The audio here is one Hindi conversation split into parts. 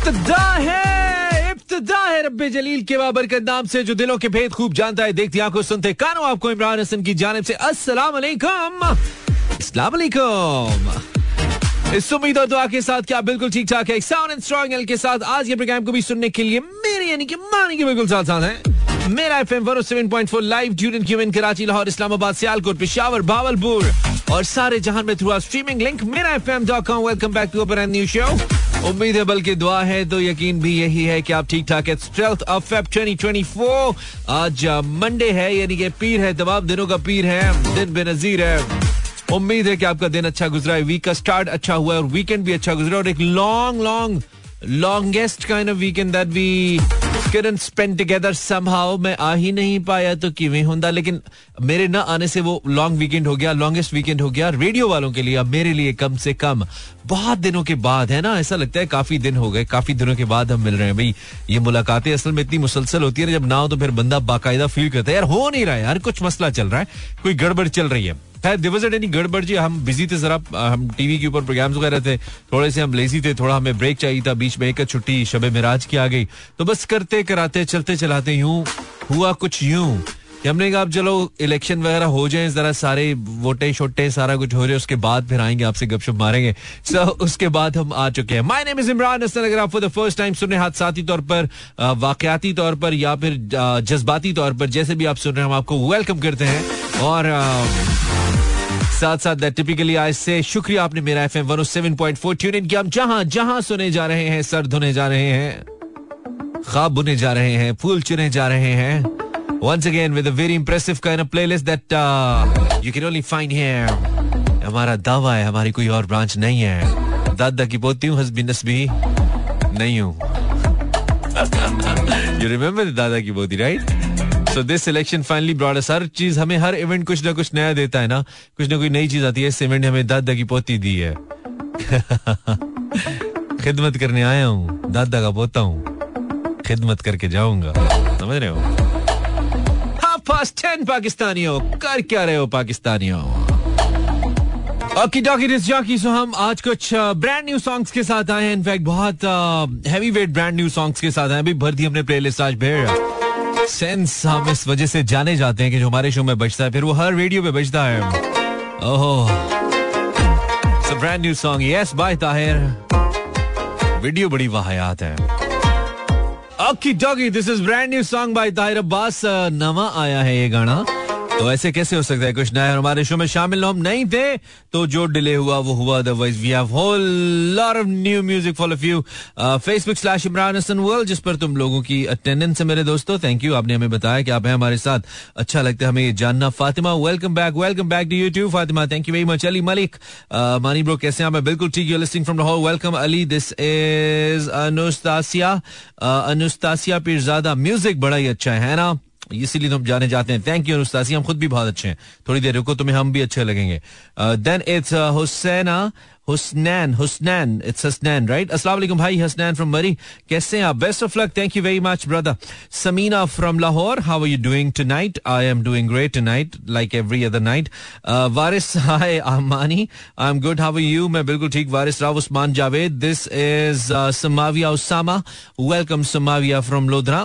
इब्तदा है इब्तदा है रब्बे जलील के नाम से, जो दिलों के भेद खूब जानता है, देखती सुनते कानों आपको इमरान हसन की जानिब से। अस्सलाम वालेकुम अस्सलाम वालेकुम इस उम्मीद और दुआ के साथ क्या बिल्कुल ठीक ठाक है साउंड एंड स्ट्रॉन्ग एल के साथ आज के प्रोग्राम को भी सुनने के लिए मेरे, यानी कि मानी के बिल्कुल साथ साथ मेरा लाइव कराची लाहौर इस्लामाबाद सियालकोट पेशावर और सारे जहाँ में through streaming link Mera F M dot com welcome back to new show उम्मीद है बल्कि दुआ है तो यकीन भी यही है कि आप ठीक ठाक है ट्वेल्थ ऑफ़ फेब 2024 आज मंडे है, यानी कि पीर है तमाम दिनों का पीर है, दिन बेनजीर है। उम्मीद है कि आपका दिन अच्छा गुजरा है वीक का स्टार्ट अच्छा हुआ है और वीकेंड भी अच्छा गुजरा और एक long long longest kind of weekend that we couldn't spend together somehow. मैं आ ही नहीं पाया तो किवें होंदा? लेकिन मेरे ना आने से वो लॉन्ग वीकेंड हो गया लॉन्गेस्ट वीकेंड हो गया रेडियो वालों के लिए। अब मेरे लिए कम से कम बहुत दिनों के बाद है ना? ऐसा लगता है काफ़ी दिन हो गए, काफ़ी दिनों के बाद हम मिल रहे हैं। भाई, ये मुलाकातें असल में इतनी मुसलसल होती है जब ना हो तो फिर बंदा बाकायदा फील करता है, यार, हो नहीं रहा है यार, कुछ मसला चल रहा है, कोई गड़बड़ चल रही है। गड़बड़ जी, हम बिज़ी थे जरा हम टीवी के ऊपर प्रोग्राम्स वगैरह थे, थोड़े से हम लेजी थे, थोड़ा हमें ब्रेक चाहिए था, बीच में एक छुट्टी, शब मिराज की आ गई। तो बस करते, कराते, चलते, चलाते यूँ, हुआ कुछ यूँ। हमने कहा, अब चलो इलेक्शन वगैरह हो जाए, जरा सारे वोटे, शोटे, सारा कुछ हो जाए उसके बाद फिर आएँगे, आपसे गपशप मारेंगे। सो उसके बाद हम आ चुके हैं। My name is Imran Hasan अगर आप फॉर द फ़र्स्ट टाइम सुने हादसाती तौर पर वाकयाती तौर पर, या फिर जज्बाती तौर पर, जैसे भी आप सुन रहे हैं, हम आपको वेलकम करते हैं। और साथ साथ टिपिकली आज से शुक्रिया आपने Mera F M one seven point four tune in किया। हम जहाँ जहाँ सुने जा रहे हैं सर धुने जा रहे हैं खाब बुने जा रहे हैं फूल चुने जा रहे हैं। Again with a very impressive kind of playlist that uh, you can only find here. हमारा दावा है हमारी कोई और ब्रांच नहीं है। दादा की पोती हूँ हसबी नसबी नहीं हूँ। यू रिमेम्बर दादा की पोती right so this selection finally brought हर चीज़ हमें, हर इवेंट कुछ ना कुछ नया देता है ना। कुछ ना कोई नई चीज़ आती है, इस इवेंट हमें दादा की पोती दी है। खिदमत करने आया हूँ, दादा का पोता हूँ। खिदमत करके जाऊँगा। समझ रहे हो? पास टेन पाकिस्तानियों। कर क्या रहे हो, पाकिस्तानियों? सो हम आज कुछ ब्रांड न्यू सॉन्ग्स के साथ आए हैं। इनफैक्ट बहुत heavy weight brand new songs के साथ आए अभी भर दी हमने प्लेलिस्ट आज भेड़ सेंस हम इस वजह से जाने जाते हैं कि जो हमारे शो में बजता है, फिर वो हर रेडियो पे बजता है। ओहो। Brand new song yes by Tahir video बड़ी वाहियात है। Okay doggy this is brand new song by Tahir Abbas नवा आया है ये गाना। तो ऐसे कैसे हो सकता है? कुछ नया हमारे शो में शामिल हम नहीं थे तो जो डिले हुआ, वो हुआ otherwise we have whole lot of new music for of you Facebook slash Imran Hasan world जिस पर तुम लोगों की अटेंडेंस है मेरे दोस्तों. थैंक यू आपने हमें बताया कि आप हैं हमारे साथ. अच्छा लगता है हमें ये जानना. Fatima welcome back welcome back to YouTube Fatima thank you very much Ali Malik Mani bro कैसे हैं मैं बिल्कुल ठीक you listening from Lahore welcome Ali this is Anastasia Anastasia Pirzada music बड़ा ही अच्छा है ना? इसीलिए तो हम जाने जाते हैं। थैंक यू अनुस्तासी हम खुद भी बहुत अच्छे हैं। थोड़ी देर रुको, तुम्हें हम भी अच्छे लगेंगे। Then it's Husaina Husnain Husnain it's Hasnain right अस्सलाम वालेकुम भाई हसनैन फ्रॉम मरी कैसे हैं आप? Best of luck thank you very much brother Samina from Lahore how are you doing tonight I am doing great tonight like every other night Waris hi Amani I am good how are you मैं बिल्कुल ठीक Waris Rao Usman Javed this is Samavia Usama welcome Samavia from Lodhran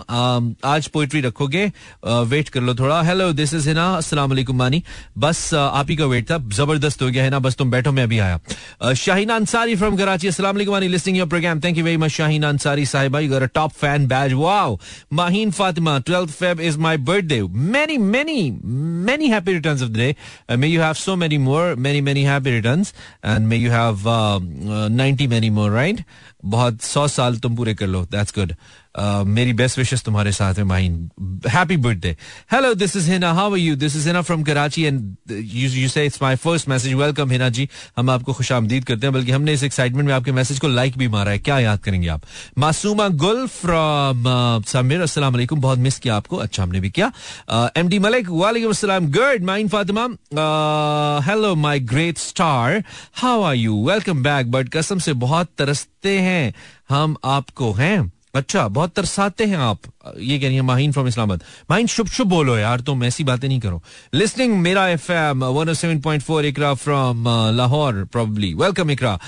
आज पोइट्री रखोगे? वेट uh, कर लो थोड़ा. हेलो दिस इज़ हिना अस्सलाम वालेकुम मानी बस uh, आप ही का वेट था. ज़बरदस्त हो गया है ना? बस तुम बैठो मैं अभी आया। Uh, Shaheen Ansari from Karachi. Assalamu alaikum. Ani listening your program. Thank you very much, Shaheen Ansari Sahiba. You got a top fan badge. Wow. Maheen Fatima, 12th Feb is my birthday. Many, many, many happy returns of the day. Uh, may you have so many more, many, many happy returns. And may you have uh, uh, 90 many more, right? बहुत सौ साल तुम पूरे कर लो दैट्स गुड मेरी बेस्ट विशेष तुम्हारे साथ है mine happy birthday hello this is Hina how are you this is Hina from Karachi and you you say it's my first message welcome Hina ji हम आपको खुश करते हैं बल्कि हमने इस एक्साइटमेंट में आपके मैसेज को लाइक भी मारा है क्या याद करेंगे आप मासूमा गुल फ्रॉम समीर अस्सलाम बहुत मिस किया आपको अच्छा हमने भी किया एम डी मलिक वालेकुम अस्सलाम good mine Fatima hello my great star how are you welcome back but कसम से बहुत तरसते हैं हम आपको, हैं? अच्छा बहुत तरसाते हैं आप। ये कह रही है, माहीन फ्रॉम इस्लामाबाद। माहीन, शुभ शुभ बोलो यार, तुम ऐसी बातें नहीं करो। लिस्निंग मेरा F M one seven point four Iqra from Lahore probably welcome Iqra.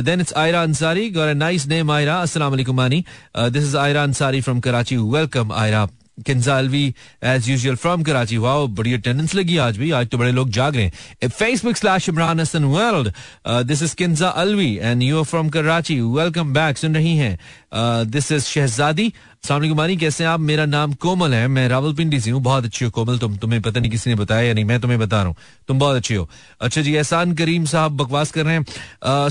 Then it's Ayra Ansari got a nice name Ayra अस्सलाम वालेकुम मानी this is Ayra Ansari from Karachi welcome Ayra Kinjalvi as usual from Karachi wow बड़ी अटेंडेंस लगी आज भी आज तो बड़े लोग जाग रहे हैं Facebook slash Imran Hasan world this is Kinza Alvi and you are from Karachi welcome back सुन रही हैं दिस इज़ शहजादी सामने कैसे आप? मेरा नाम कोमल है। मैं रावलपिंडी से हूँ। बहुत अच्छी हो कोमल। तुम तुम्हें पता नहीं किसी ने बताया या नहीं। मैं तुम्हें बता रहा हूँ। तुम बहुत अच्छी हो। अच्छा जी एहसान करीम साहब बकवास कर रहे हैं। आ,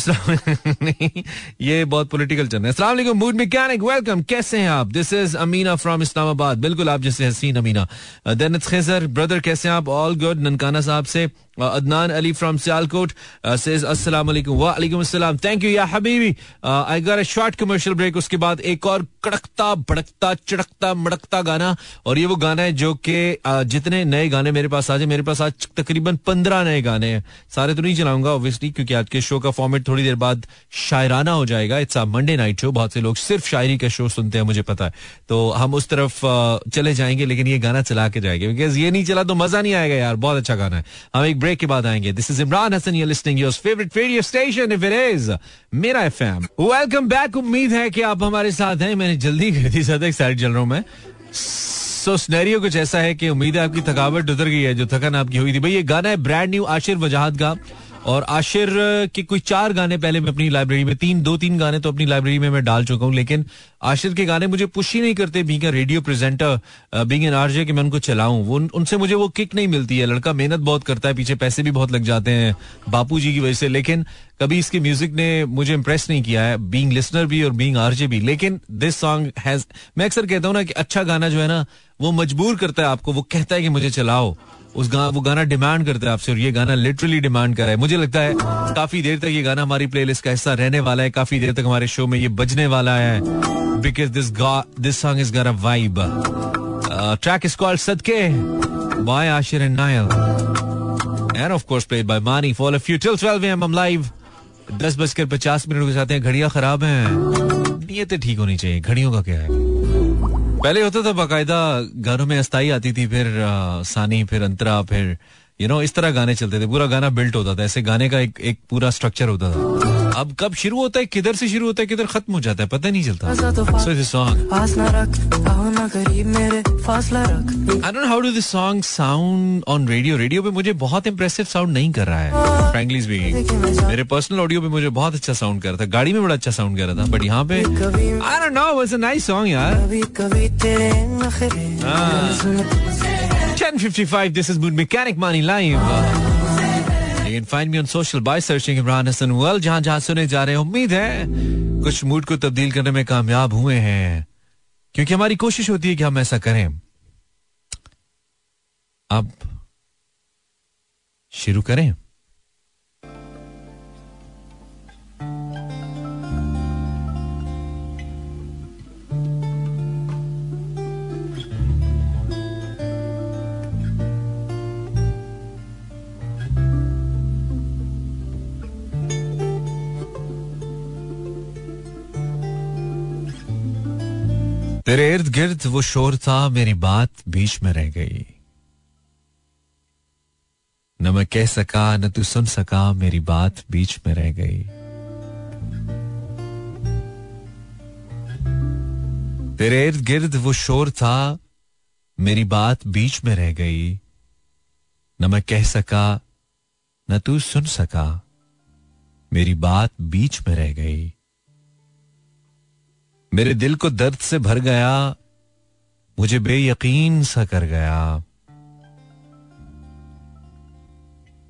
ये बहुत पॉलिटिकल चल रहा है। मूड मैकेनिक वेलकम कैसे हैं आप? This is Amina from Islamabad बिल्कुल आप जैसे हसीन अमीना। देन खेजर ब्रदर कैसे हैं आप? ऑल गुड ननकाना साहब से। अदनान अली फ्रॉम सियालकोट सेज अस्सलाम वालेकुम वालेकुम अस्सलाम थैंक यू या Habibi I got a short commercial break उसके बाद एक और कड़कता भड़कता चड़कता मड़कता गाना और ये वो गाना है जो कि जितने नए गाने मेरे पास आज मेरे पास आज तकरीबन पंद्रह नए गाने हैं सारे तो नहीं चलाऊँगा ऑब्वियसली क्योंकि आज के शो का फॉर्मेट थोड़ी देर बाद शायराना हो जाएगा it's a Monday night show बहुत से लोग सिर्फ़ शायरी का शो सुनते हैं मुझे पता है तो हम उस तरफ़ चले जाएँगे लेकिन ये गाना चला के जाएँगे बिकॉज़ ये नहीं चला तो मज़ा नहीं आएगा यार बहुत अच्छा गाना है हम एक ब्रेक के बाद आएँगे। This is Imran Hasan you listening your favourite radio station if it is Mera FM welcome back उम्मीद है कि आप हमारे साथ हैं। मैंने जल्दी कर दी सदक साइड चल रहा हूँ मैं। सो स्नैरियो कुछ ऐसा है कि उम्मीद है आपकी थकावट उतर गई है, जो थकन आपकी हुई थी। भाई, ये गाना है ब्रांड न्यू आशिर वजाहत का। और आशिर के कोई चार गाने पहले मैं अपनी लाइब्रेरी में, तीन, दो, तीन गाने तो अपनी लाइब्रेरी में मैं डाल चुका हूँ, लेकिन आशिर के गाने मुझे पुश ही नहीं करते being radio presenter being an RJ कि मैं उनको चलाऊं, वो उनसे मुझे वो किक नहीं मिलती है, लड़का मेहनत बहुत करता है, पीछे पैसे भी बहुत लग जाते हैं बापू जी की वजह से, लेकिन कभी इसके म्यूज़िक ने मुझे इंप्रेस नहीं किया है बींग लिसनर भी और बींग आरजे भी लेकिन दिस सॉन्ग हैज़ मैं अक्सर कहता हूँ ना कि अच्छा गाना जो है ना वो मजबूर करता है आपको वो कहता है कि मुझे चलाओ उस गा, वो गाना डिमांड करता है आपसे और ये गाना लिटरली डिमांड कर रहा है। मुझे लगता है काफ़ी देर तक ये गाना हमारी प्लेलिस्ट का हिस्सा रहने वाला है काफ़ी देर तक हमारे शो में ये बजने वाला है because this this song is a vibe track is called Sadqay by Aashir and Nayal and of course played by Mani for a few till 12 M हम लाइव दस बजकर पचास मिनट के साथ हैं, घड़ियाँ खराब है। नीयतें ठीक होनी चाहिए, घड़ियों का क्या है? पहले होता था बाकायदा, गानों में अस्थाई आती थी, फिर सानी, फिर अंतरा, फिर यू नो इस तरह गाने चलते थे, पूरा गाना बिल्ट होता था, ऐसे गाने का एक एक पूरा स्ट्रक्चर होता था। अब कब शुरू होता है किधर से शुरू होता है किधर खत्म हो जाता है पता नहीं चलता। Song I don't how do this song sound on radio radio पे मुझे बहुत इंप्रेसिव साउंड नहीं कर रहा है फ्रैंकली स्पीकिंग मेरे पर्सनल ऑडियो पे मुझे बहुत अच्छा साउंड कर रहा था। गाड़ी में बड़ा अच्छा साउंड कर रहा था बट यहाँ पे I don't know was a nice song यार। 10:55 this is Mood Mechanic Money Live You find me on social by searching Imran Hasan world जहाँ जहाँ सुने जा रहे हैं, उम्मीद है कुछ मूड को तब्दील करने में कामयाब हुए हैं। क्योंकि हमारी कोशिश होती है कि हम ऐसा करें। अब शुरू करें। तेरे इर्द गिर्द वो शोर था, मेरी बात बीच में रह गई। न मैं कह सका, न तू सुन सका, मेरी बात बीच में रह गई। तेरे इर्द गिर्द वो शोर था, मेरी बात बीच में रह गई। न मैं कह सका, न तू सुन सका, मेरी बात बीच में रह गई। मेरे दिल को दर्द से भर गया, मुझे बेयकीन सा कर गया।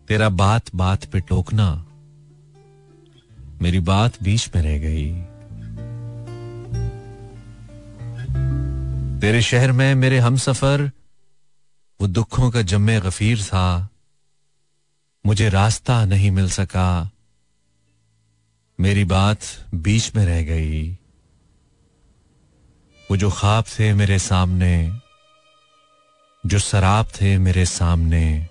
तेरा बात बात पे टोकना, मेरी बात बीच में रह गई। तेरे शहर में मेरे हम सफ़र वो दुखों का जम्मे गफीर था। मुझे रास्ता नहीं मिल सका, मेरी बात बीच में रह गई। वो जो ख्वाब थे मेरे सामने, जो शराब थे मेरे सामने,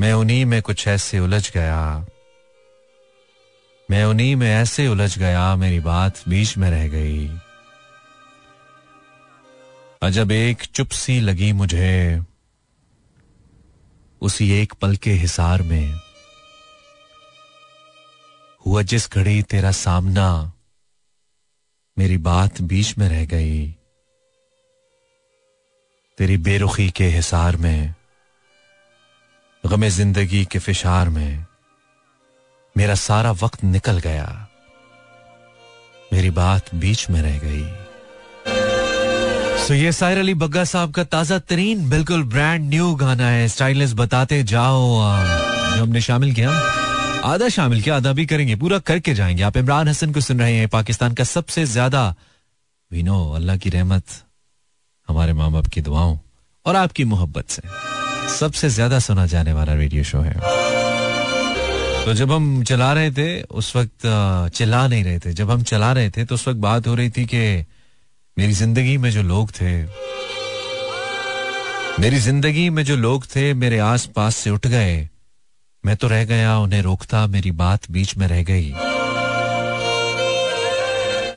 मैं उन्हीं में कुछ ऐसे उलझ गया, मैं उन्हीं में ऐसे उलझ गया, मेरी बात बीच में रह गई। अजब एक चुप सी लगी मुझे, उसी एक पल के हिसार में। हुआ जिस घड़ी तेरा सामना मेरी बात बीच में रह गई। तेरी बेरुखी के हिसार में, गमे ज़िंदगी के फिशार में, मेरा सारा वक्त निकल गया। मेरी बात बीच में रह गई। सो ये साहिर अली बग्गा साहब का ताज़ा तरीन, बिल्कुल ब्रांड न्यू गाना है। स्टाइलिश बताते जाओ जो हमने शामिल किया। आधा शामिल किया, आधा भी करेंगे, पूरा करके जाएँगे। आप इमरान हसन को सुन रहे हैं, पाकिस्तान का सबसे ज़्यादा। नो अल्लाह की रहमत, हमारे माँ बाप की दुआओं और आपकी मोहब्बत से। सबसे ज़्यादा सुना जाने वाला रेडियो शो है। तो जब हम चला रहे थे, उस वक्त चिल्ला नहीं रहे थे। जब हम चला रहे थे तो उस वक्त बात हो रही थी कि मेरी ज़िंदगी में जो लोग थे, मेरी ज़िंदगी में जो लोग थे, मेरे आस पास से उठ गए। मैं तो रह गया, उन्हें रोकता, मेरी बात बीच में रह गई।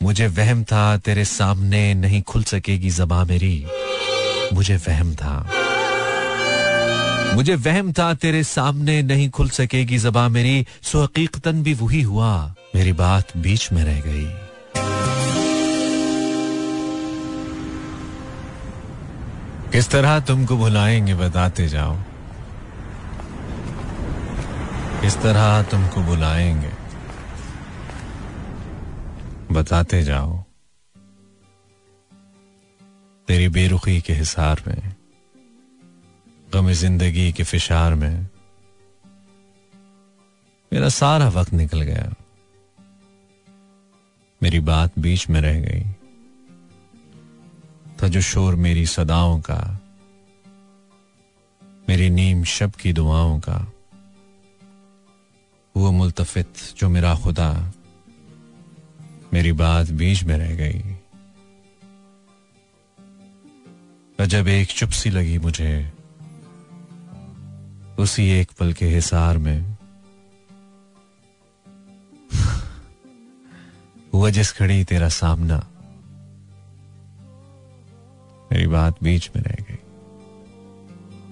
मुझे वहम था, तेरे सामने नहीं खुल सकेगी जबा मेरी। मुझे वहम था। मुझे वहम था, तेरे सामने नहीं खुल सकेगी जबा मेरी। सो हकीकतन भी वही हुआ, मेरी बात बीच में रह गई। किस तरह तुमको बुलाएँगे बताते जाओ। किस तरह तुमको बुलाएँगे। बताते जाओ। तेरी बेरुखी के हिसार में गम ज़िंदगी के फिशार में, मेरा सारा वक्त निकल गया। मेरी बात बीच में रह गई। था जो शोर मेरी सदाओं का, मेरी नीम शब की दुआओं का। वो मुल्तफित जो मेरा खुदा, मेरी बात बीच में रह गई जब एक चुप सी लगी मुझे, उसी एक पल के हिसार में हुआ जिस खड़ी तेरा सामना, मेरी बात बीच में रह गई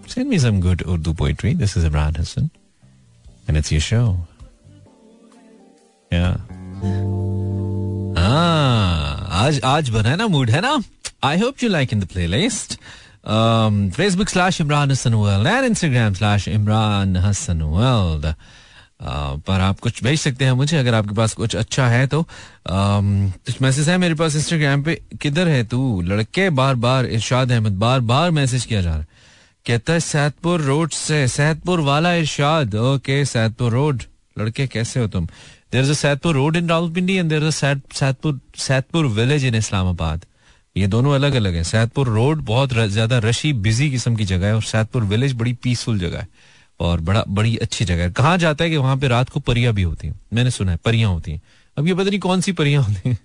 Send me some good Urdu poetry. This is Imran Hassan. And it's your show. आज आज बना है ना मूड है ना I hope you like in the playlist Facebook slash Imran Hasan world and Instagram slash Imran Hasan world पर आप कुछ भेज सकते हैं मुझे, अगर आपके पास कुछ अच्छा है तो। कुछ मैसेज है मेरे पास इंस्टाग्राम पे। किधर है तू? लड़के बार बार इरशाद अहमद बार बार मैसेज किया जा रहा है। कहता है, सैदपुर रोड से, सैदपुर वाला इरशाद। Okay Saidpur road. लड़के, कैसे हो तुम? There is Saidpur road in Rawalpindi and there is Saidpur Saidpur village in Islamabad ये दोनों अलग अलग है। सैदपुर रोड बहुत ज़्यादा रशी बिज़ी किस्म की जगह है और सैदपुर विलेज बड़ी पीसफुल जगह है और बड़ा, बड़ी अच्छी जगह है। कहा जाता है कि वहाँ पे रात को परियाँ भी होती हैं? मैंने सुना है, परियाँ होती हैं। अब ये पता नहीं कौन सी परियाँ होती हैं।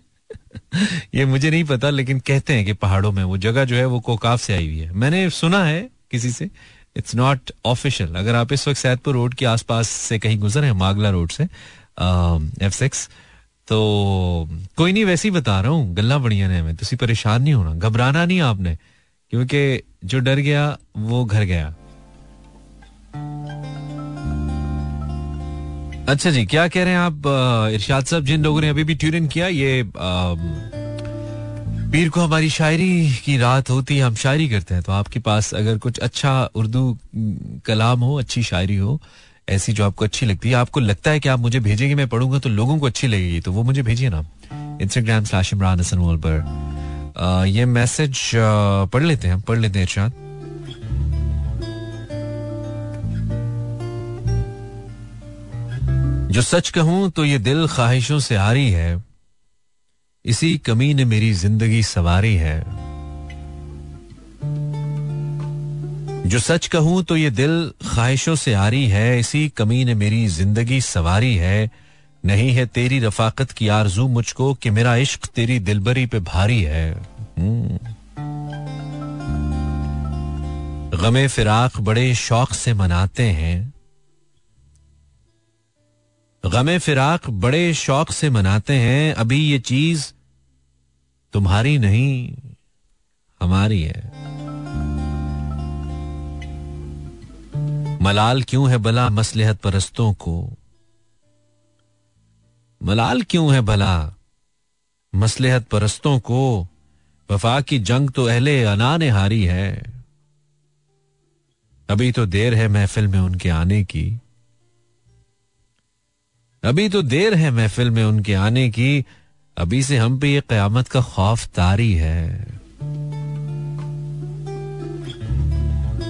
ये मुझे नहीं पता, लेकिन कहते हैं कि पहाड़ों में वो जगह जो है वो कोकाफ से आई हुई है। मैंने सुना है किसी से इट्स नॉट ऑफिशियल अगर आप इस वक्त सैदपुर रोड के आसपास से कहीं गुजर हैं, मागला रोड से एफ़ सिक्स तो कोई नहीं, वैसे ही बता रहा हूँ, गल्ला बढ़िया ने हमें। तुम परेशान नहीं होना, घबराना नहीं आपने, क्योंकि जो डर गया, वो घर गया। अच्छा जी, क्या कह रहे हैं आप इरशाद साहब, जिन लोगों ने अभी भी ट्यून इन किया, ये पीर को हमारी शायरी की रात होती है, हम शायरी करते हैं तो आपके पास अगर कुछ अच्छा उर्दू कलाम हो, अच्छी शायरी हो ऐसी जो आपको अच्छी लगती है, आपको लगता है कि आप मुझे भेजेंगे, मैं पढ़ूँगा तो लोगों को अच्छी लगेगी तो वो मुझे भेजिए ना इंस्टाग्राम स्लैश इमरान हसन पर। ये मैसेज पढ़ लेते हैं, पढ़ लेते हैं इरशाद। जो सच कहूँ तो ये दिल ख्वाहिशों से हारी है। इसी कमी ने मेरी ज़िंदगी सवारी है। जो सच कहूँ तो ये दिल ख्वाहिशों से हारी है, इसी कमी ने मेरी ज़िंदगी सवारी है। नहीं है तेरी रफाकत की आरज़ू मुझको कि मेरा इश्क तेरी दिलबरी पे भारी है। हम्म। गमे फिराक बड़े शौक से मनाते हैं। गमे फिराक बड़े शौक से मनाते हैं, अभी ये चीज़ तुम्हारी नहीं, हमारी है। मलाल क्यों है भला मसलहत परस्तों को? मलाल क्यों है भला मसलहत परस्तों को? वफा की जंग तो अहले अना ने हारी है। अभी तो देर है महफिल में उनके आने की। अभी तो देर है महफिल में उनके आने की। अभी से हम पे ये कयामत का खौफ तारी है।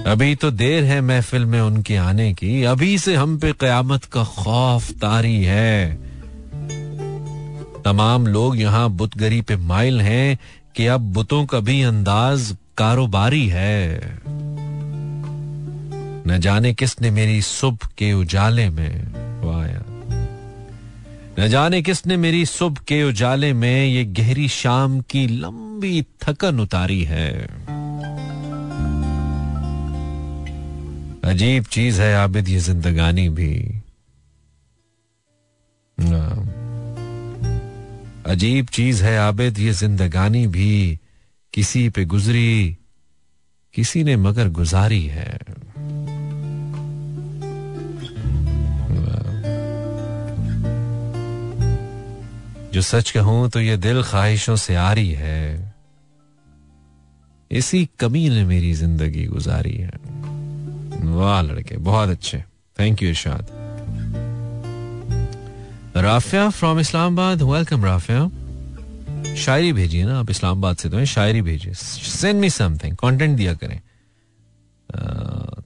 अभी तो देर है महफिल में उनके आने की। अभी से हम पे कयामत का खौफ तारी है। तमाम लोग यहाँ बुतगरी पे माइल हैं कि अब बुतों का भी अंदाज कारोबारी है। न जाने किसने मेरी सुबह के उजाले में वाया न जाने किसने मेरी सुबह के उजाले में ये गहरी शाम की लंबी थकन उतारी है। अजीब चीज़ है आबिद, ये जिंदगानी भी। अजीब चीज़ है आबिद, ये जिंदगानी भी किसी पे गुजरी, किसी ने मगर गुजारी है। जो सच कहूँ तो ये दिल ख्वाहिशों से आ रही है। इसी कमी ने मेरी ज़िंदगी गुजारी है। वाह लड़के बहुत अच्छे। Thank you Irshad. Rafia from Islamabad welcome Rafia. शायरी भेजिए ना आप इस्लामाबाद से तो शायरी भेजिए। सेंड मी समथिंग कंटेंट दिया करें।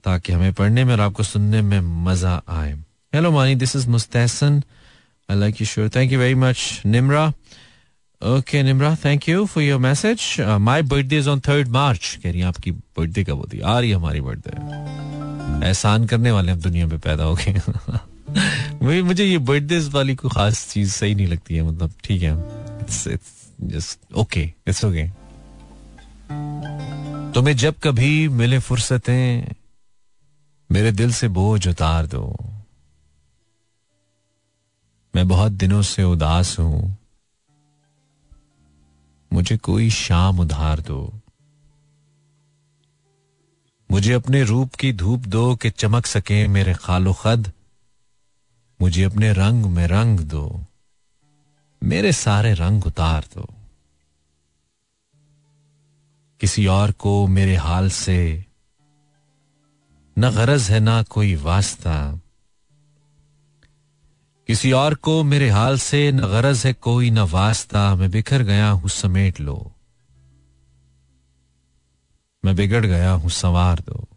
ताकि हमें पढ़ने में और आपको सुनने में मज़ा आए। Hello Mani this is Mustaisan I like your show. Thank you very much, Nimra. Okay, Nimra, thank you for your message. Uh, my birthday is on third March कह रही है आपकी बर्थडे कब होती है? आ रही है हमारी बर्थडे एहसान करने वाले हम दुनिया में पैदा हो गए मुझे ये बर्थडे वाली कोई खास चीज़ सही नहीं लगती है मतलब ठीक है। ओके इट्स ओके तुम्हें जब कभी मिले फुर्सतें, मेरे दिल से बोझ उतार दो। मैं बहुत दिनों से उदास हूँ। मुझे कोई शाम उधार दो। मुझे अपने रूप की धूप दो कि चमक सके मेरे खालो खद। मुझे अपने रंग में रंग दो, मेरे सारे रंग उतार दो। किसी और को मेरे हाल से न गरज है, ना कोई वास्ता। किसी और को मेरे हाल से न गरज है, कोई न वास्ता। मैं बिखर गया हूँ, समेट लो। मैं बिगड़ गया हूँ संवार दो।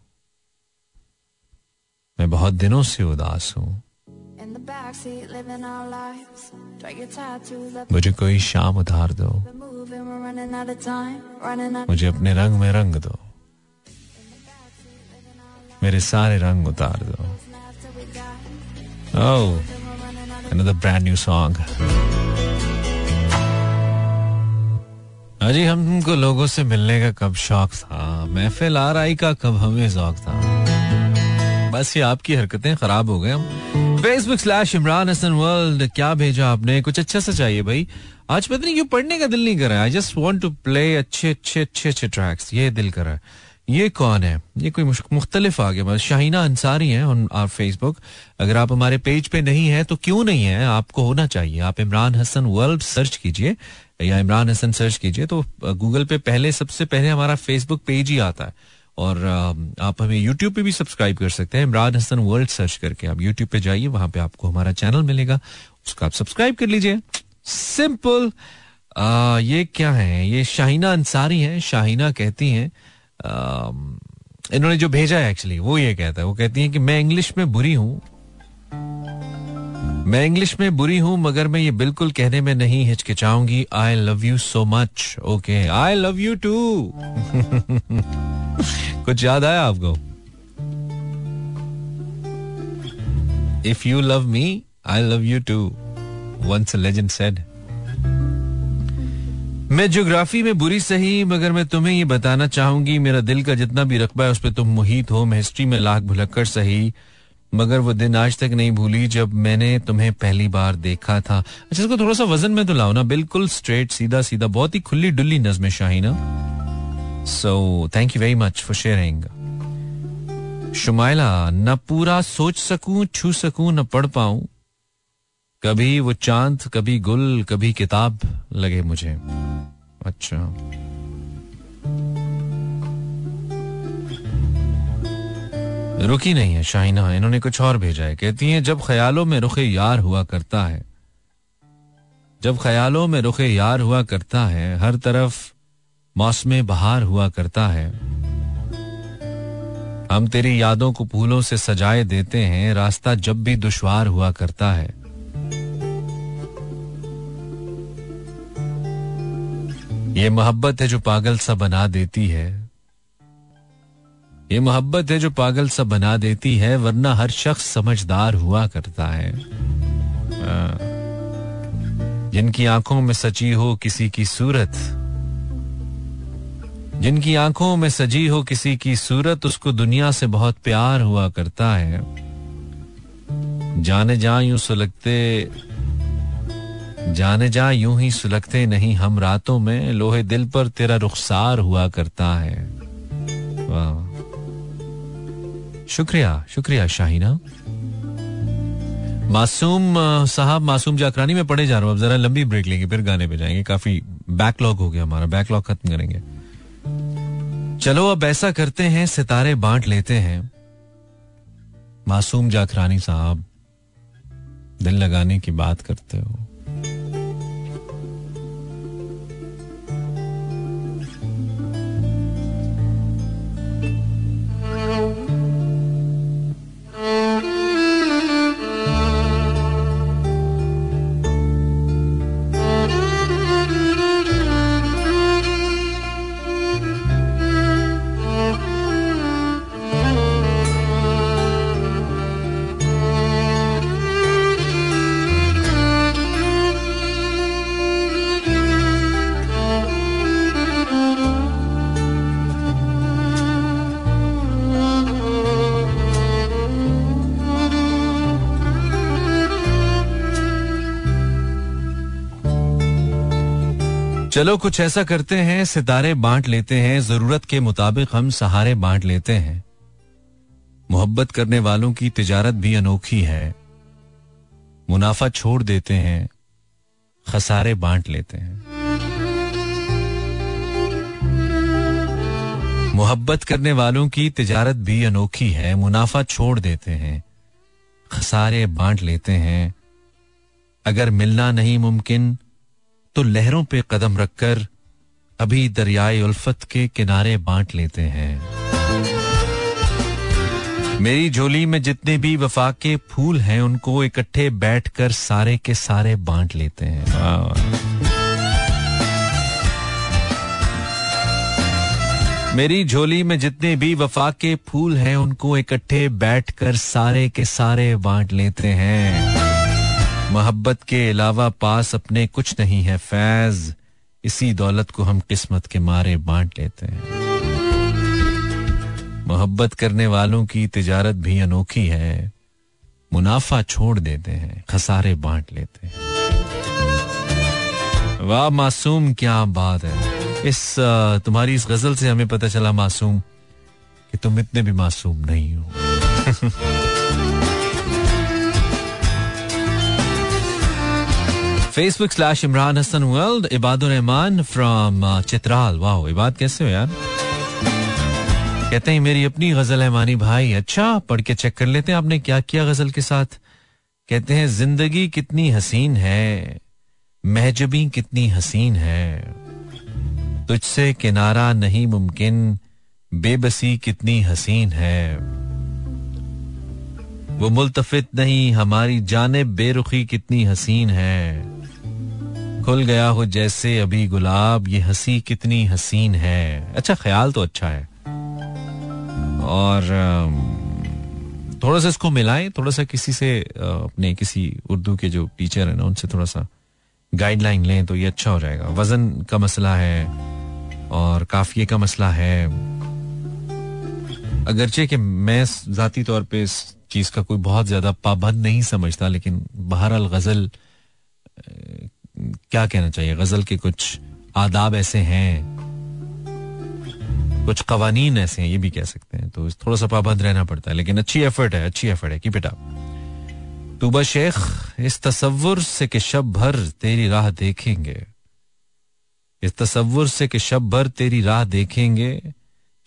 मैं बहुत दिनों से उदास हूँ। मुझे कोई शाम उधार दो। मुझे अपने रंग में रंग दो। मेरे सारे रंग उतार दो। another brand new song. अजी हमको लोगों से मिलने का कब शौक था? महफिल आ रही का कब हमें शौक था? बस ये आपकी हरकतें खराब हो गए। Facebook slash Imran Hasan world क्या भेजा आपने? कुछ अच्छा सा चाहिए भाई? आज पता नहीं क्यों पढ़ने का दिल नहीं कर रहा I just want to play अच्छे अच्छे अच्छे अच्छे ट्रैक्स ये दिल कर रहा है। ये कौन है? ये कोई मुख्तलिफ़ आ गया। शाहिना अंसारी है आर फेसबुक अगर आप हमारे पेज पे नहीं है तो क्यों नहीं है? आपको होना चाहिए। आप इमरान हसन वर्ल्ड सर्च कीजिए। या इमरान हसन सर्च कीजिए तो गूगल पे पहले, सबसे पहले हमारा फेसबुक पेज ही आता है। और आप हमें यूट्यूब पे भी सब्सक्राइब कर सकते हैं, इमरान हसन वर्ल्ड सर्च करके। आप यूट्यूब पे जाइए, वहाँ पे आपको हमारा चैनल मिलेगा। उसका आप सब्सक्राइब कर लीजिए। सिंपल ये क्या है? ये शाहिना अंसारी है। शाहिना कहती हैं इन्होंने जो भेजा है एक्चुअली वो ये कहता है। वो कहती है कि मैं इंग्लिश में बुरी हूँ। मैं इंग्लिश में बुरी हूँ, मगर मैं ये बिल्कुल कहने में नहीं हिचकिचाऊँगी। I love you so much okay I love you too कुछ याद आया आपको? If you love me I love you too once legend said मैं ज्योग्राफी में बुरी सही मगर मैं तुम्हें ये बताना चाहूँगी, मेरा दिल का जितना भी रकबा है, उस पर तुम मुहित हो। मैं हिस्ट्री में लाख भुलक्कर सही मगर वो दिन आज तक नहीं भूली जब मैंने तुम्हें पहली बार देखा था। अच्छा इसको थोड़ा सा वज़न में तो लाओ ना। बिल्कुल स्ट्रेट सीधा सीधा, बहुत ही खुली डुल्ली नज्म Shahina so thank you very much for sharing Shumaila न पूरा सोच सकूँ, छू सकूँ, न पढ़ पाऊँ। कभी वो चाँद, कभी गुल, कभी किताब लगे मुझे। अच्छा। रुकी नहीं है शाहिना इन्होंने कुछ और भेजा है। कहती हैं, जब ख्यालों में रुखे यार हुआ करता है, जब ख्यालों में रुखे यार हुआ करता है, हर तरफ़ मौसम बहार हुआ करता है। हम तेरी यादों को फूलों से सजाए देते हैं, रास्ता जब भी दुश्वार हुआ करता है। ये मोहब्बत है जो पागल सा बना देती है। ये मोहब्बत है जो पागल सा बना देती है, वरना हर शख्स समझदार हुआ करता है। जिनकी आँखों में सची हो किसी की सूरत, जिनकी आँखों में सजी हो किसी की सूरत, उसको दुनिया से बहुत प्यार हुआ करता है। जाने जा यूँ सुलगते, जाने जा यूँ ही सुलगते नहीं, हम रातों में लोहे दिल पर तेरा रुखसार हुआ करता है। वाह। शुक्रिया शुक्रिया शाहिना। मासूम साहब, मासूम जाकरानी में पढ़े जा रहा हूँ। अब जरा लंबी ब्रेक लेंगे, फिर गाने पे जाएँगे काफ़ी बैकलॉग हो गया हमारा बैकलॉग खत्म करेंगे। चलो, अब ऐसा करते हैं, सितारे बांट लेते हैं। मासूम जाखरानी साहब, दिल लगाने की बात करते हो। चलो कुछ ऐसा करते हैं, सितारे बांट लेते हैं, ज़रूरत के मुताबिक हम सहारे बांट लेते हैं। मोहब्बत करने वालों की तिजारत भी अनोखी है। मुनाफा छोड़ देते हैं, खसारे बांट लेते हैं। मोहब्बत करने वालों की तिजारत भी अनोखी है, मुनाफा छोड़ देते हैं, खसारे बांट लेते हैं। अगर मिलना नहीं मुमकिन तो लहरों पे कदम रखकर अभी दरियाए उल्फत के किनारे बांट लेते हैं। मेरी झोली में जितने भी वफा के फूल हैं, उनको इकट्ठे बैठकर सारे के सारे बांट लेते हैं। मेरी झोली में जितने भी वफा के फूल हैं, उनको इकट्ठे बैठकर सारे के सारे बांट लेते हैं। मोहब्बत के अलावा पास अपने कुछ नहीं है, फैज। इसी दौलत को हम किस्मत के मारे बांट लेते हैं। मोहब्बत करने वालों की तिजारत भी अनोखी है। मुनाफा छोड़ देते हैं, खसारे बांट लेते हैं। वाह, मासूम क्या बात है। इस तुम्हारी इस गज़ल से हमें पता चला, मासूम, कि तुम इतने भी मासूम नहीं हो। Facebook slash Imran Hasan world Ibad Rehman from Chitral वाह इबाद कैसे हो यार? कहते हैं, मेरी अपनी गज़ल है, मानी भाई। अच्छा पढ़ के चेक कर लेते हैं आपने क्या किया गज़ल के साथ। कहते हैं, ज़िंदगी कितनी हसीन है, महजबी कितनी हसीन है। तुझसे किनारा नहीं मुमकिन, बेबसी कितनी हसीन है। वो मुल्तफित नहीं, हमारी जाने बेरुखी कितनी हसीन है। खुल गया हो जैसे अभी गुलाब, ये हँसी कितनी हसीन है। अच्छा ख्याल तो अच्छा है। और थोड़ा सा इसको मिलाएँ, थोड़ा सा किसी से अपने किसी उर्दू के जो टीचर है ना, उनसे थोड़ा सा गाइडलाइन लें तो ये अच्छा हो जाएगा। वज़न का मसला है और काफिए का मसला है। अगरचे कि मैं जाती तौर पे इस चीज़ का कोई बहुत ज़्यादा पाबंद नहीं समझता, लेकिन बहरहाल गज़ल क्या कहना चाहिए? गज़ल के कुछ आदाब ऐसे हैं, कुछ कवानीन ऐसे हैं, ये भी कह सकते हैं। तो थोड़ा सा पाबंद रहना पड़ता है, लेकिन अच्छी एफर्ट है, अच्छी एफर्ट है। की बेटा तूबा शेख, इस तस्वुर से कि शब भर तेरी राह देखेंगे। इस तस्वुर से कि शब भर तेरी राह देखेंगे।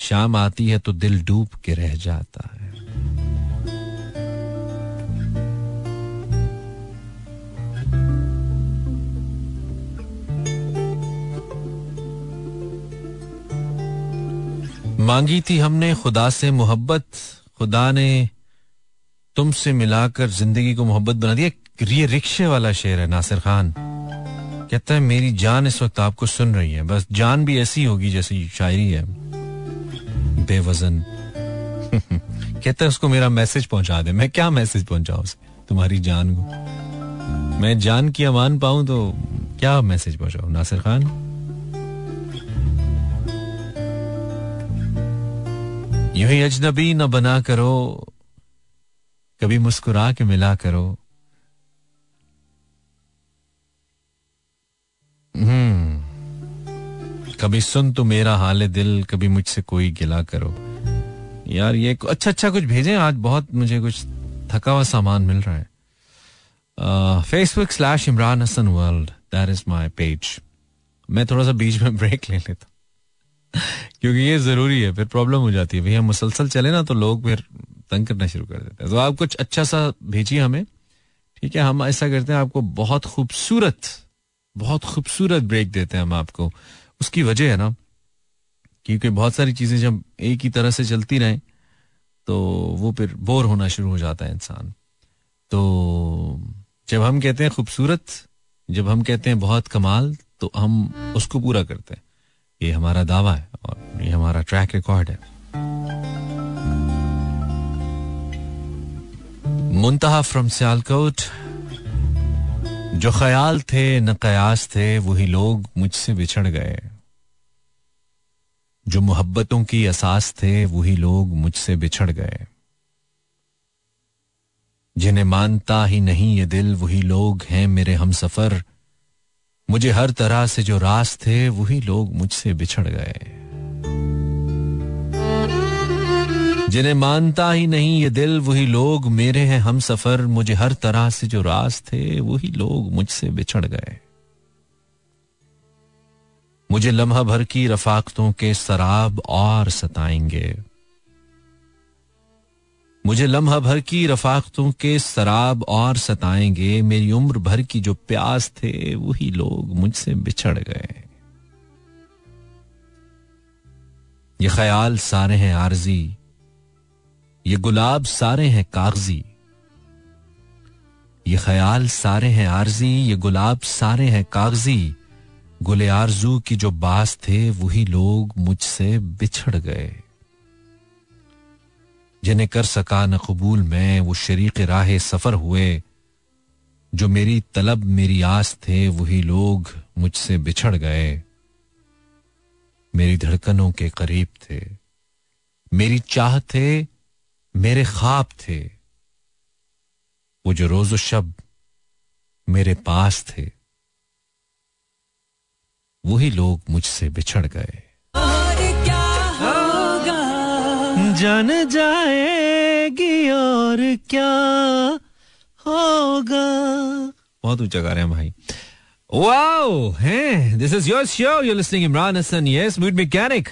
शाम आती है तो दिल डूब के रह जाता है। मांगी थी हमने, खुदा से मोहब्बत, खुदा ने तुमसे मिलाकर ज़िंदगी को मोहब्बत बना दिया। ये रिक्शे वाला शेर है, नासिर खान। कहता है, मेरी जान इस वक्त आपको सुन रही है। बस जान भी ऐसी होगी जैसी शायरी है। बेवजन। कहता है, उसको मेरा मैसेज पहुँचा दे। मैं क्या मैसेज पहुंचाऊ उसे? तुम्हारी जान को। मैं जान की अमान पाऊँ तो क्या मैसेज पहुंचाऊ, नासिर खान? यूँ अजनबी न बना करो, कभी मुस्कुरा के मिला करो। हम्म कभी सुन तो मेरा हाल दिल, कभी मुझसे कोई गिला करो। यार, ये अच्छा अच्छा कुछ भेजें, आज बहुत मुझे कुछ थका हुआ सामान मिल रहा है। Facebook slash Imran Hasan world that is my page मैं थोड़ा सा बीच में ब्रेक ले लेता क्योंकि ये ज़रूरी है, फिर प्रॉब्लम हो जाती है। भैया मुसलसल चले ना तो लोग फिर तंग करना शुरू कर देते हैं। तो आप कुछ अच्छा सा भेजिए हमें। ठीक है, हम ऐसा करते हैं, आपको बहुत खूबसूरत बहुत खूबसूरत ब्रेक देते हैं हम आपको। उसकी वजह है ना, क्योंकि बहुत सारी चीज़ें जब एक ही तरह से चलती रहें तो वो फिर बोर होना शुरू हो जाता है इंसान। तो जब हम कहते हैं खूबसूरत, जब हम कहते हैं बहुत कमाल तो हम उसको पूरा करते हैं। ये हमारा दावा है और ये हमारा ट्रैक रिकॉर्ड है। मुंतहा फ्रॉम सियालकोट, जो ख्याल थे, न कयास थे, वही लोग मुझसे बिछड़ गए। जो मोहब्बतों की असास थे, वही लोग मुझसे बिछड़ गए। जिन्हें मानता ही नहीं ये दिल, वही लोग हैं मेरे हम सफ़र मुझे हर तरह से जो रास थे, वही लोग मुझसे बिछड़ गए। जिन्हें मानता ही नहीं ये दिल, वही लोग मेरे हैं हम सफ़र। मुझे हर तरह से जो रास थे, वही लोग मुझसे बिछड़ गए। मुझे लम्हा भर की रफाकतों के शराब और सताएँगे। मुझे लम्हा भर की रफाकतों के शराब और सताएँगे। मेरी उम्र भर की जो प्यास थे, वही लोग मुझसे बिछड़ गए। ये ख्याल सारे हैं आरजी। ये गुलाब सारे हैं कागज़ी। ये ख्याल सारे हैं आरजी, ये गुलाब सारे हैं कागज़ी। गुले आरज़ू की जो बास थे, वही लोग मुझसे बिछड़ गए। जिन्हें कर सका न कबूल मैं, वो शरीक राह सफ़र हुए। जो मेरी तलब, मेरी आस थे, वही लोग मुझसे बिछड़ गए। मेरी धड़कनों के करीब थे। मेरी चाह थे, मेरे ख्वाब थे। वो जो रोजो शब मेरे पास थे, वही लोग मुझसे बिछड़ गए। जान जाएगी और क्या होगा। बहुत ऊँचा गा रहे हैं भाई। वाओ है this is your show you listening Imran Hasan yes mood mechanic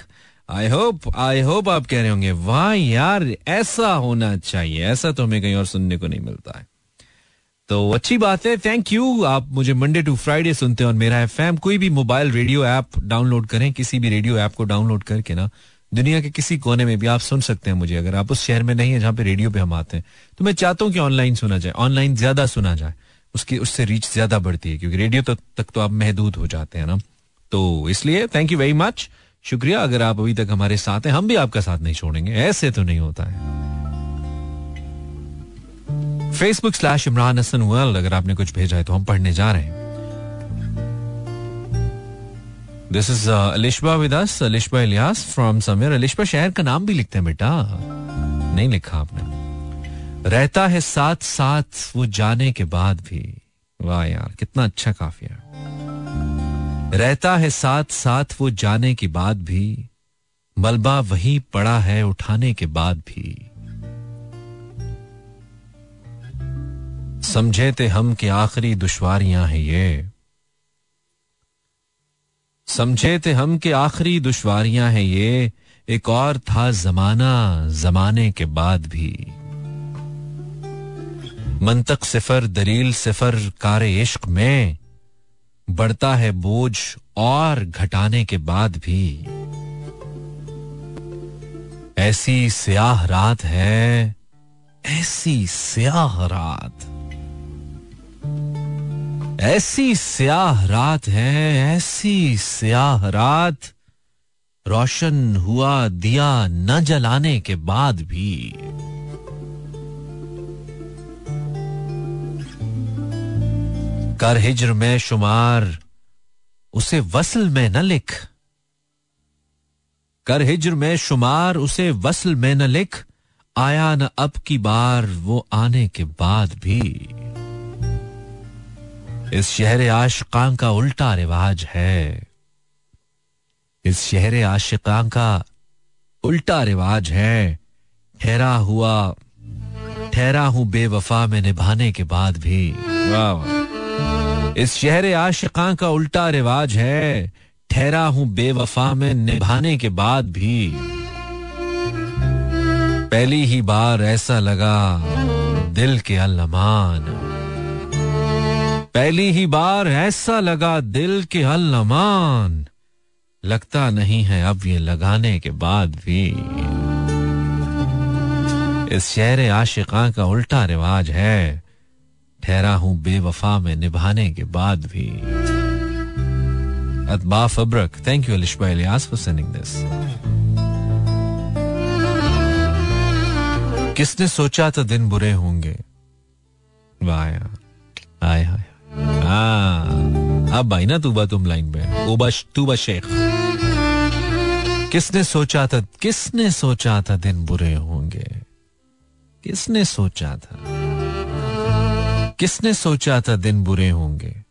I hope I hope आप कह रहे होंगे, वाह यार, ऐसा होना चाहिए, ऐसा तो हमें कहीं और सुनने को नहीं मिलता है। तो अच्छी बात है थैंक यू आप मुझे मंडे टू फ्राइडे सुनते हैं और मेरा एफएम कोई भी मोबाइल रेडियो ऐप डाउनलोड करें, किसी भी रेडियो ऐप को डाउनलोड करके ना दुनिया के किसी कोने में भी आप सुन सकते हैं मुझे अगर आप उस शहर में नहीं है जहाँ पे रेडियो पे हम आते हैं। तो मैं चाहता हूँ कि ऑनलाइन सुना जाए ऑनलाइन ज़्यादा सुना जाए। उसकी उससे रीच ज़्यादा बढ़ती है क्योंकि रेडियो तक, तक तो आप महदूद हो जाते हैं ना। तो इसलिए थैंक यू वेरी मच शुक्रिया अगर आप अभी तक हमारे साथ हैं हम भी आपका साथ नहीं छोड़ेंगे। ऐसे तो नहीं होता है। Facebook slash Imran Hasan world अगर आपने कुछ भेजा है तो हम पढ़ने जा रहे हैं। This is Alishba with us Alishba Ilyas from somewhere Alishba शहर का नाम भी लिखते हैं बेटा नहीं लिखा आपने रहता है साथ साथ वो जाने के बाद भी वाह यार कितना अच्छा काफिया रहता है साथ साथ वो जाने के बाद भी मलबा वही पड़ा है उठाने के बाद भी समझे थे हम कि आखिरी दुश्वारियाँ हैं ये समझे थे हम कि आखिरी दुश्वारियाँ हैं ये। एक और था जमाना, जमाने के बाद भी। मंतक सिफर, दलील सिफर, कार इश्क में। बढ़ता है बोझ और घटाने के बाद भी। ऐसी स्याह रात है, ऐसी स्याह रात। ऐसी स्याह रात है, ऐसी स्याह रात। रोशन हुआ, दिया न जलाने के बाद भी। कर हिजर में शुमार, उसे वसल में न लिख। कर हिजर में शुमार, उसे वसल में न लिख। आया न अब की बार, वो आने के बाद भी। इस शहर आशिकां का उल्टा रिवाज है। इस शहर आशिकां का उल्टा रिवाज है। ठहरा हुआ ठहरा हूँ बेवफा में निभाने के बाद भी। वाह इस शहर आशिकां का उल्टा रिवाज है। ठहरा हूँ बेवफा में निभाने के बाद भी। पहली ही बार ऐसा लगा दिल के अलमान पहली ही बार ऐसा लगा दिल के अलमान लगता नहीं है अब ये लगाने के बाद भी। इस शहर आशिकां का उल्टा रिवाज है, ठहरा हूँ बेवफा में निभाने के बाद भी। अतबा फब्रक thank you Alishba Ilyas for sending this किसने सोचा था दिन बुरे होंगे? वाह हाय हाय अब भाई ना तूबा तुम लाइन पे। तूबा तूबा शेख। किसने सोचा था, किसने सोचा था दिन बुरे होंगे? किसने सोचा था? किसने सोचा था दिन बुरे होंगे?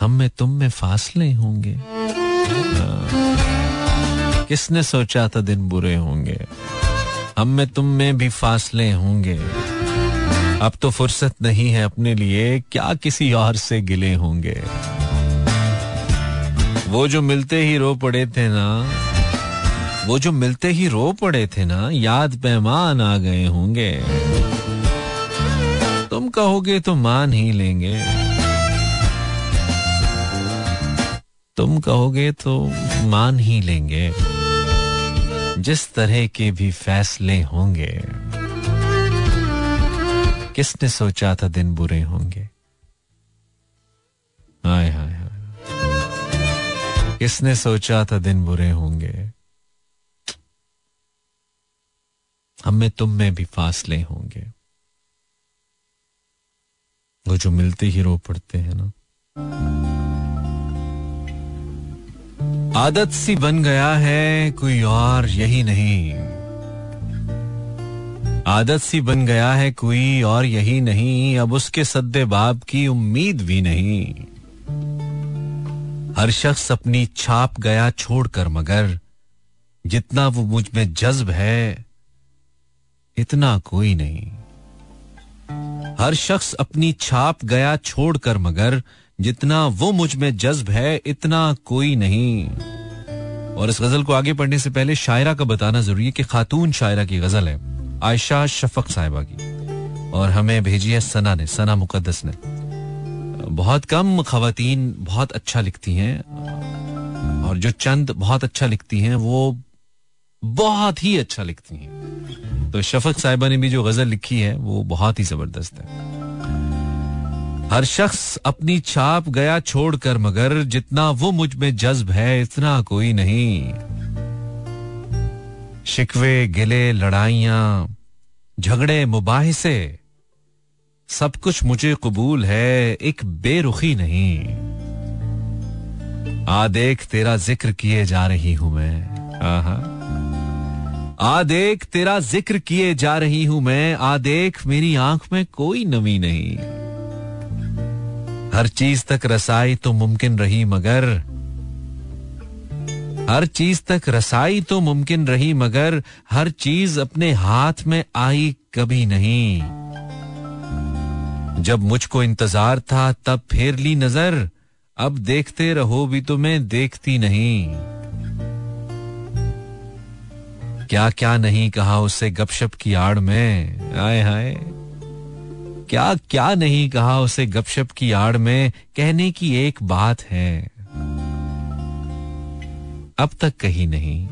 हम में, तुम में फासले होंगे। हाँ। किसने सोचा था दिन बुरे होंगे? हम में, तुम में भी फासले होंगे। अब तो फुर्सत नहीं है अपने लिए, क्या किसी और से गिले होंगे? वो जो मिलते ही रो पड़े थे ना, वो जो मिलते ही रो पड़े थे ना, याद पैमान आ गए होंगे। तुम कहोगे तो मान ही लेंगे। तुम कहोगे तो मान ही लेंगे। जिस तरह के भी फैसले होंगे। किसने सोचा था दिन बुरे होंगे? हाय हाय हाय किसने सोचा था दिन बुरे होंगे? हम में तुम में भी फासले होंगे। वो जो मिलते ही रो पड़ते हैं ना। आदत सी बन गया है, कोई और यही नहीं। आदत सी बन गया है कोई और यही नहीं, अब उसके सद्दे बाब की उम्मीद भी नहीं। हर शख्स अपनी छाप गया छोड़कर मगर, जितना वो मुझमें जज्ब है, इतना कोई नहीं। हर शख्स अपनी छाप गया छोड़कर मगर, जितना वो मुझमें जज्ब है, इतना कोई नहीं। और इस गज़ल को आगे पढ़ने से पहले शायरा का बताना ज़रूरी है कि खातून शायरा की गज़ल है। आयशा शफक साहिबा की। और हमें भेजी है सना ने, सना मुकदस ने। बहुत कम खातन बहुत अच्छा लिखती हैं। और जो चंद बहुत अच्छा लिखती हैं, वो बहुत ही अच्छा लिखती हैं। तो शफक साहिबा ने भी जो गज़ल लिखी है, वो बहुत ही ज़बरदस्त है। हर शख्स अपनी छाप गया छोड़कर, मगर जितना वो मुझमें जज्ब है, इतना कोई नहीं। शिकवे, गिले, लड़ाइया झगड़े मुबाहिसे। सब कुछ मुझे कबूल है, एक बेरुखी नहीं। आ देख तेरा ज़िक्र किए जा रही हूँ मैं। आहा। आ देख तेरा ज़िक्र किए जा रही हूँ मैं। आ देख मेरी आँख में कोई नमी नहीं। हर चीज़ तक रसाई तो मुमकिन रही मगर हर चीज़ तक रसाई तो मुमकिन रही, मगर हर चीज़ अपने हाथ में आई कभी नहीं। जब मुझको इंतज़ार था, तब फेर ली नज़र, अब देखते रहो भी तो मैं देखती नहीं। क्या क्या नहीं कहा उससे गपशप की आड़ में, आए हाय। क्या क्या नहीं कहा उसे गपशप की आड़ में, कहने की एक बात है। अब तक कही नहीं।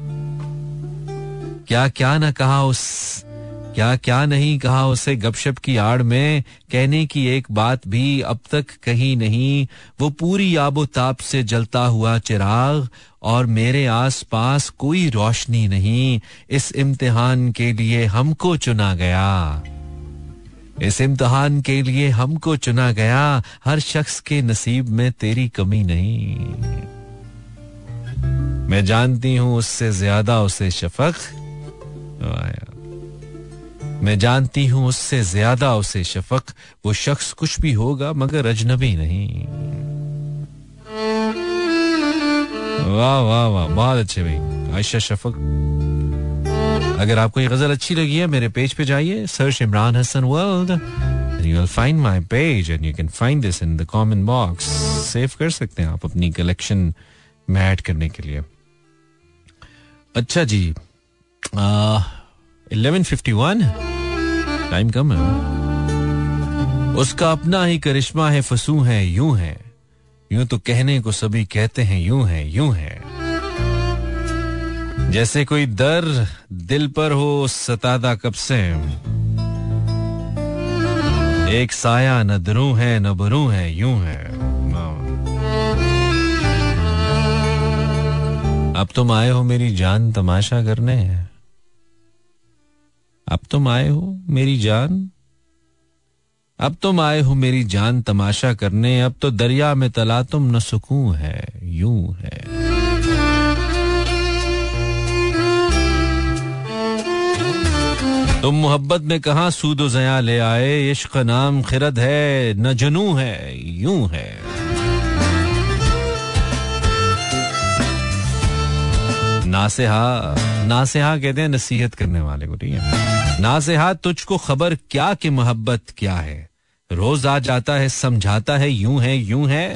क्या क्या न कहा उस क्या क्या नहीं कहा उसे गपशप की आड़ में, कहने की एक बात भी अब तक कही नहीं। वो पूरी आबो ताप से जलता हुआ चिराग, और मेरे आस पास कोई रोशनी नहीं। इस इम्तिहान के लिए हमको चुना गया। इस इम्तिहान के लिए हमको चुना गया। हर शख्स के नसीब में तेरी कमी नहीं। मैं जानती हूँ उससे ज़्यादा उसे शफक। मैं जानती हूँ उससे ज़्यादा उसे शफक। वो शख्स कुछ भी होगा, मगर अजनबी नहीं। वाह वाह वाह, बहुत अच्छे भाई। आयशा शफक। अगर आपको ये गज़ल अच्छी लगी है, मेरे पेज पे जाइए। Search Imran Hasan world you will find my page and you can find this in the comment box save कर सकते हैं आप अपनी कलेक्शन में ऐड करने के लिए। अच्छा जी। इलेवन फिफ्टी वन टाइम कम है। उसका अपना ही करिश्मा है, फसू है, यूँ है। यूँ तो कहने को सभी कहते हैं, यूँ है यूँ है। जैसे कोई दर दिल पर हो, सतादा कब से? एक साया न दरू है, न बरू है, यूँ है। अब तुम आए हो मेरी जान तमाशा करने। अब तुम आए हो मेरी जान। अब तुम आए हो मेरी जान तमाशा करने। अब तो दरिया में तला तुम न सुकून है, यूँ है। तुम मोहब्बत में कहा सूदो जया ले आए? इश्क नाम खिरद है, न जनू है, यूँ है। नासेहा नासेहा कहते हैं नसीहत करने वाले को, ठीक है? नासेहा, तुझको खबर क्या कि मोहब्बत क्या है? रोज आ जाता है, समझाता है, यूँ है यूँ है।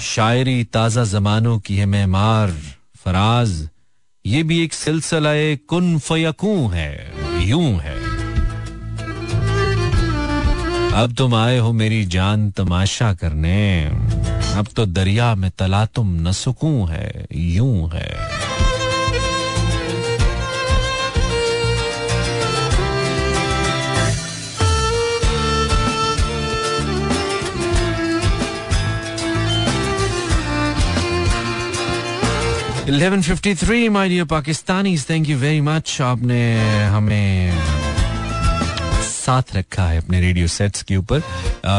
शायरी ताज़ा जमानों की है, मैमार, फराज। ये भी एक सिलसिला कुन फयकू है, यूँ है। अब तुम आए हो मेरी जान तमाशा करने। अब तो दरिया में तला तुम न सुकून है, यूँ है। Eleven fifty three my dear Pakistani thank you very much आपने हमें साथ रखा है अपने रेडियो सेट्स के ऊपर।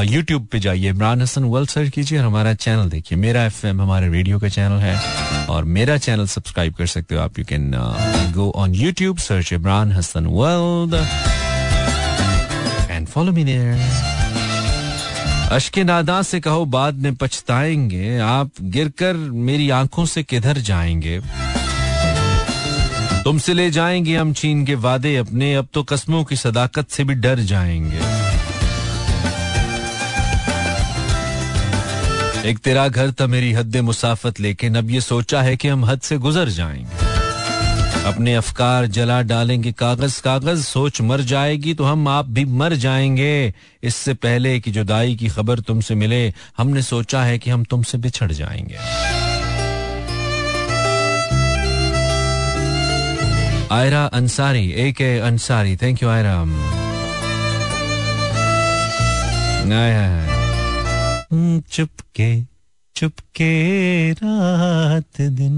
यूट्यूब पे जाइए, इमरान हसन वर्ल्ड सर्च कीजिए और हमारा चैनल देखिए। मेरा एफएम हमारे रेडियो का चैनल है और मेरा चैनल सब्सक्राइब कर सकते हो। आप you can go on YouTube search Imran Hasan world. And follow me there अशके नादा से कहो, बाद में पछताएँगे। आप गिरकर मेरी आँखों से किधर जाएँगे? तुमसे ले जाएँगे हम चीन के वादे अपने, अब तो कस्मों की सदाकत से भी डर जाएँगे। एक तेरा घर था मेरी हद मुसाफत लेकिन अब ये सोचा है कि हम हद से गुजर जाएँगे। अपने अफकार जला डालेंगे कागज़ कागज़ सोच मर जाएगी तो हम आप भी मर जाएँगे। इससे पहले कि जुदाई की खबर तुमसे मिले, हमने सोचा है कि हम तुमसे बिछड़ जाएँगे। आयरा अंसारी ए के अंसारी थैंक यू आयरा चुपके चुपके रात दिन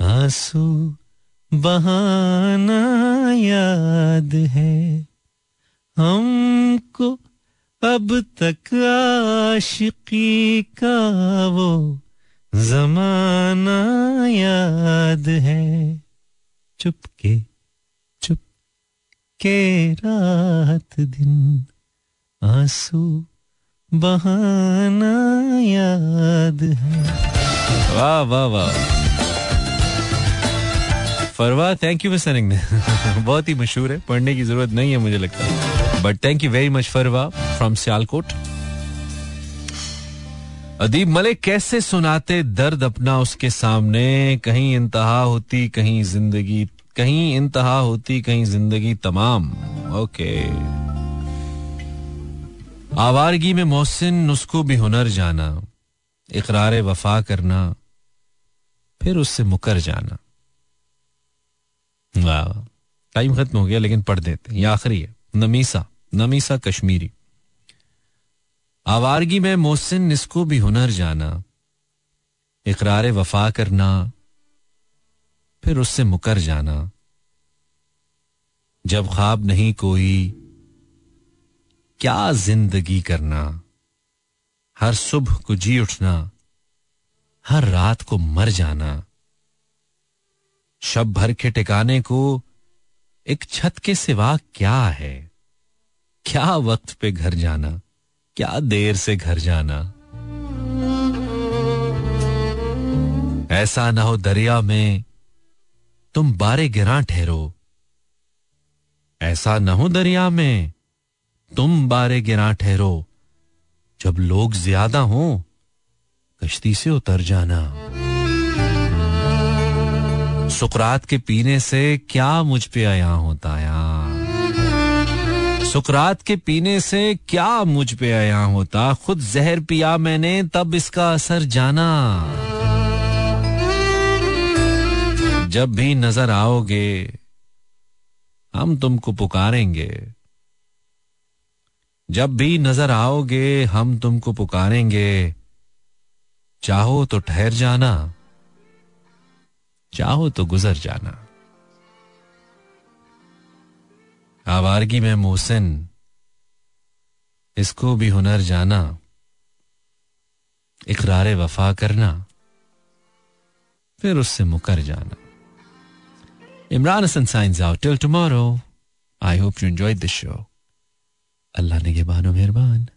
आँसू बहाना याद है हमको अब तक आशिकी का वो जमाना याद है चुपके चुप के रात दिन आँसू बहाना याद है। वाह वाह वाह। Farwa thank you for sending बहुत ही मशहूर है, पढ़ने की ज़रूरत नहीं है मुझे लगता। But thank you very much Farwa from Sialkot Adeeb Malik, कैसे सुनाते दर्द अपना उसके सामने? कहीं इंतहा होती, कहीं ज़िंदगी, कहीं इंतहा होती, कहीं ज़िंदगी तमाम। ओके। आवारगी में मोहसिन उसको भी हुनर जाना। इकरार वफा करना। फिर उससे मुकर जाना। वाह। टाइम खत्म हो गया, लेकिन पढ़ देते ये आखिरी है। नमीसा नमीसा कश्मीरी। आवारगी में मोहसिन इसको भी हुनर जाना, इकरार वफा करना, फिर उससे मुकर जाना। जब ख्वाब नहीं कोई, क्या ज़िंदगी करना? हर सुबह को जी उठना, हर रात को मर जाना। शब भर के टिकाने को एक छत के सिवा क्या है? क्या वक्त पे घर जाना? क्या देर से घर जाना? ऐसा ना हो दरिया में तुम बारे गिरा ठहरो। ऐसा ना हो दरिया में तुम बारे गिरा ठहरो। जब लोग ज़्यादा हो, कश्ती से उतर जाना। सुकरात के पीने से क्या मुझ पे आया होता यार सुकरात के पीने से क्या मुझ पे आया होता? खुद जहर पिया मैंने, तब इसका असर जाना। जब भी नज़र आओगे, हम तुमको पुकारेंगे। जब भी नज़र आओगे, हम तुमको पुकारेंगे। चाहो तो ठहर जाना, चाहो तो गुजर जाना। आवारगी में मोहसिन, इसको भी हुनर जाना, इकरार वफा करना, फिर उससे मुकर जाना। Imran Hasan signs out till tomorrow. I hope you enjoy this show. Allah ने के बानो मेहरबान।